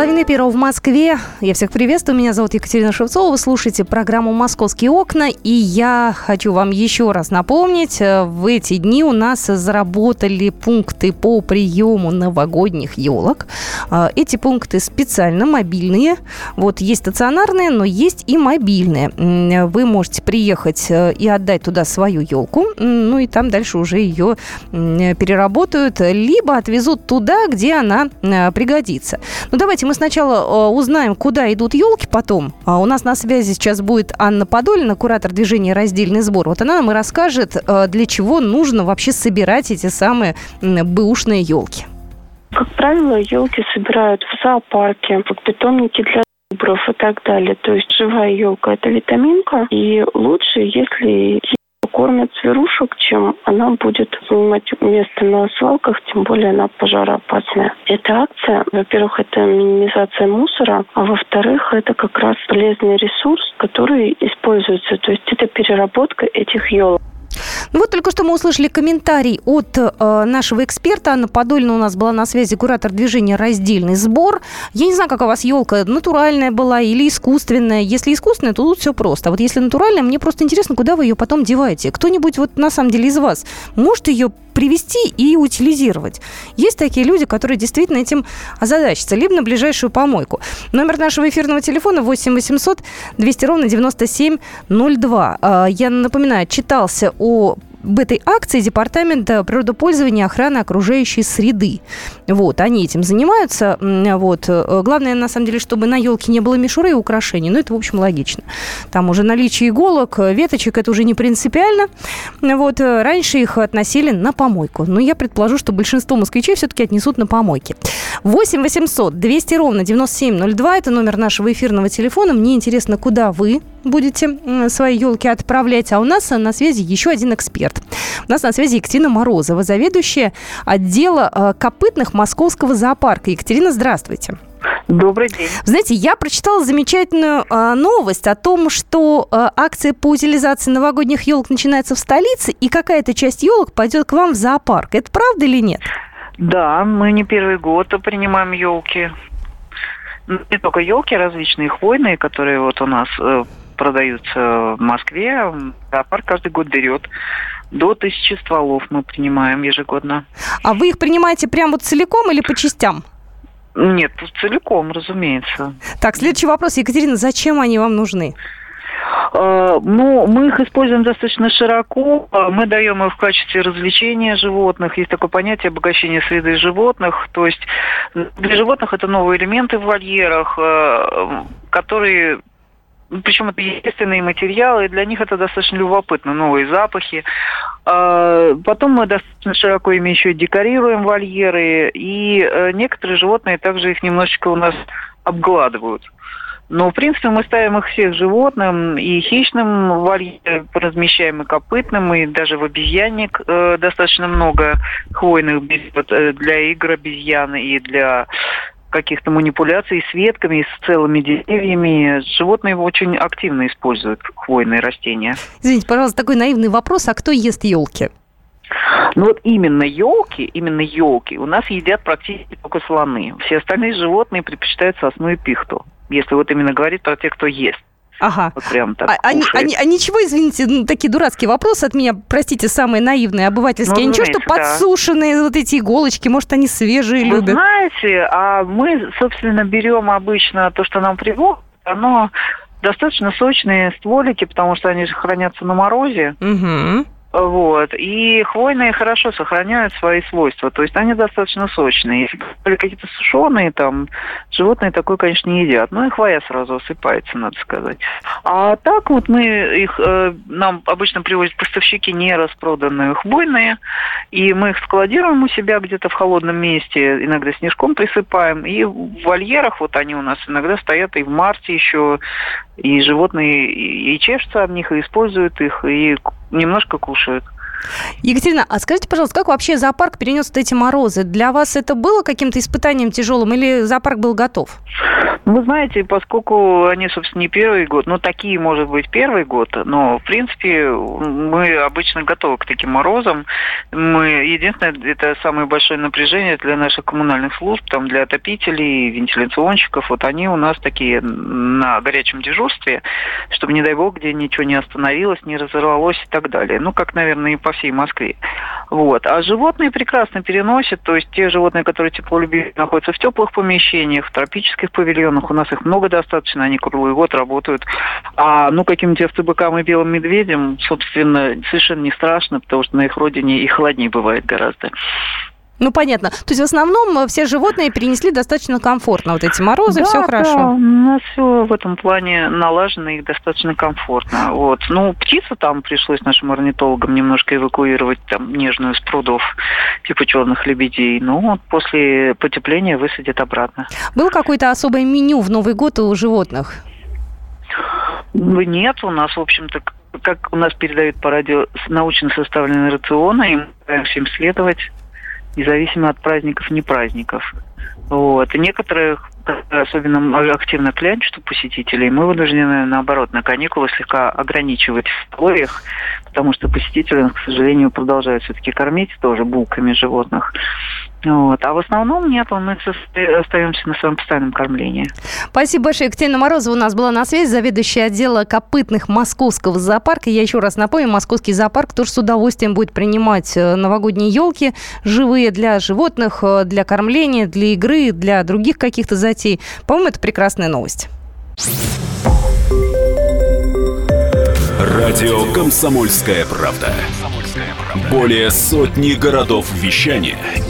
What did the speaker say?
Половина первого в Москве. Я всех приветствую. Меня зовут Екатерина Шевцова. Вы слушаете программу «Московские окна». И я хочу вам еще раз напомнить, э, в эти дни у нас заработали пункты по приему новогодних елок. Э, эти пункты специально мобильные. Вот есть стационарные, но есть и мобильные. Вы можете приехать э, и отдать туда свою елку. Ну и там дальше уже ее переработают, либо отвезут туда, где она пригодится. Ну давайте мы сначала э, узнаем, куда идут елки потом. А у нас на связи сейчас будет Анна Подолина, куратор движения «Раздельный сбор». Вот она нам и расскажет, э, для чего нужно вообще собирать эти самые бэушные елки. Как правило, елки собирают в зоопарке, в питомнике для зубров и так далее. То есть живая елка – это витаминка, и лучше, если кормят зверушек, чем она будет занимать место на свалках, тем более она пожароопасная. Эта акция, во-первых, это минимизация мусора, а во-вторых, это как раз полезный ресурс, который используется. То есть это переработка этих елок. Ну вот только что мы услышали комментарий от э, нашего эксперта. Анна Подольна у нас была на связи, куратор движения «Раздельный сбор». Я не знаю, как у вас елка, натуральная была или искусственная. Если искусственная, то тут все просто. А вот если натуральная, мне просто интересно, куда вы ее потом деваете. Кто-нибудь вот на самом деле из вас может ее привести и утилизировать. Есть такие люди, которые действительно этим озадачатся, либо на ближайшую помойку. Номер нашего эфирного телефона 8 800 200 ровно 9702. А, я напоминаю, читался о в этой акции Департамента природопользования и охраны окружающей среды. Вот, они этим занимаются. Вот. Э, главное, на самом деле, чтобы на елке не было мишуры и украшений. Ну, это, в общем, логично. Там уже наличие иголок, э, веточек, это уже не принципиально. Вот. Э, раньше их относили на помойку. Но я предположу, что большинство москвичей все-таки отнесут на помойки. 8 800 200 ровно 9702. Это номер нашего эфирного телефона. Мне интересно, куда вы будете свои елки отправлять. А у нас на связи еще один эксперт. У нас на связи Екатерина Морозова, заведующая отдела э, копытных Московского зоопарка. Екатерина, здравствуйте. Добрый день. Знаете, я прочитала замечательную э, новость о том, что э, акция по утилизации новогодних елок начинается в столице, и какая-то часть елок пойдет к вам в зоопарк. Это правда или нет? Да, мы не первый год принимаем елки. Не только елки различные, хвойные, которые вот у нас э, продаются в Москве. Зоопарк каждый год берет. До тысячи стволов мы принимаем ежегодно. А вы их принимаете прямо вот целиком или по частям? Нет, целиком, разумеется. Так, следующий вопрос. Екатерина, зачем они вам нужны? Э, ну, мы их используем достаточно широко. Э, мы даем их в качестве развлечения животных. Есть такое понятие обогащения среды животных. То есть для животных это новые элементы в вольерах, э, которые причем это естественные материалы, и для них это достаточно любопытно, новые запахи. А, потом мы достаточно широко ими еще декорируем вольеры, и э, некоторые животные также их немножечко у нас обгладывают. Но, в принципе, мы ставим их всех животным, и хищным вольер размещаем, и копытным, и даже в обезьянник э, достаточно много хвойных э, для игр обезьяны и для каких-то манипуляций с ветками, с целыми деревьями. Животные очень активно используют хвойные растения. Извините, пожалуйста, такой наивный вопрос. А кто ест елки? Ну вот именно елки, именно елки у нас едят практически только слоны. Все остальные животные предпочитают сосну и пихту. Если вот именно говорить про тех, кто ест. Ага. Вот прям так а, а, а, а ничего, извините, ну, такие дурацкие вопросы от меня, простите, самые наивные, обывательские. Ну, ничего, что да. подсушенные вот эти иголочки, может, они свежие Вы любят? знаете, а мы, собственно, берем обычно то, что нам привозят, оно достаточно сочные стволики, потому что они же хранятся на морозе. Угу. Вот. И хвойные хорошо сохраняют свои свойства. То есть они достаточно сочные. Если были какие-то сушеные, там, животные такое, конечно, не едят. Ну и хвоя сразу осыпается, надо сказать. А так вот мы их, э, нам обычно привозят поставщики не распроданные хвойные, и мы их складируем у себя где-то в холодном месте, иногда снежком присыпаем, и в вольерах вот они у нас иногда стоят и в марте еще, и животные и чешутся об них, и используют их, и немножко кушают. Екатерина, а скажите, пожалуйста, как вообще зоопарк перенес эти морозы? Для вас это было каким-то испытанием тяжелым или зоопарк был готов? Вы знаете, поскольку они, собственно, не первый год, ну, такие, может быть, первый год, но, в принципе, мы обычно готовы к таким морозам. Мы, единственное, это самое большое напряжение для наших коммунальных служб, там, для отопителей, вентиляционщиков. Вот они у нас такие на горячем дежурстве, чтобы, не дай бог, где ничего не остановилось, не разорвалось и так далее. Ну, как, наверное, и по всей Москве. Вот. А животные прекрасно переносят, то есть те животные, которые теплолюбивые, находятся в теплых помещениях, в тропических павильонах, у нас их много достаточно, они круглый год работают. А, ну, каким-нибудь овцебыкам и белым медведям, собственно, совершенно не страшно, потому что на их родине и холоднее бывает гораздо. Ну, понятно. То есть в основном э, все животные перенесли достаточно комфортно вот эти морозы, да, все хорошо. Да, у нас все в этом плане налажено и достаточно комфортно. Вот. Ну, птицу там пришлось нашим орнитологам немножко эвакуировать, там, нежную с прудов, типа черных лебедей. Ну, вот после потепления высадят обратно. Было какое-то особое меню в Новый год у животных? Нет, у нас, в общем-то, как у нас передают по радио научно составленные рационы, и мы пытаемся им следовать независимо от праздников, не праздников. Вот. И некоторых особенно активно клянчат посетителей, мы вынуждены, наоборот, на каникулы слегка ограничивать в условиях, потому что посетители, к сожалению, продолжают все-таки кормить тоже булками животных. Вот. А в основном нет, мы остаемся на своем постоянном кормлении. Спасибо большое. Екатерина Морозова у нас была на связи, заведующая отдела копытных московского зоопарка. Я еще раз напомню, московский зоопарк тоже с удовольствием будет принимать э, новогодние елки живые для животных, э, для кормления, для игры, для других каких-то затей. По-моему, это прекрасная новость. Радио «Комсомольская правда». Более сотни городов вещания –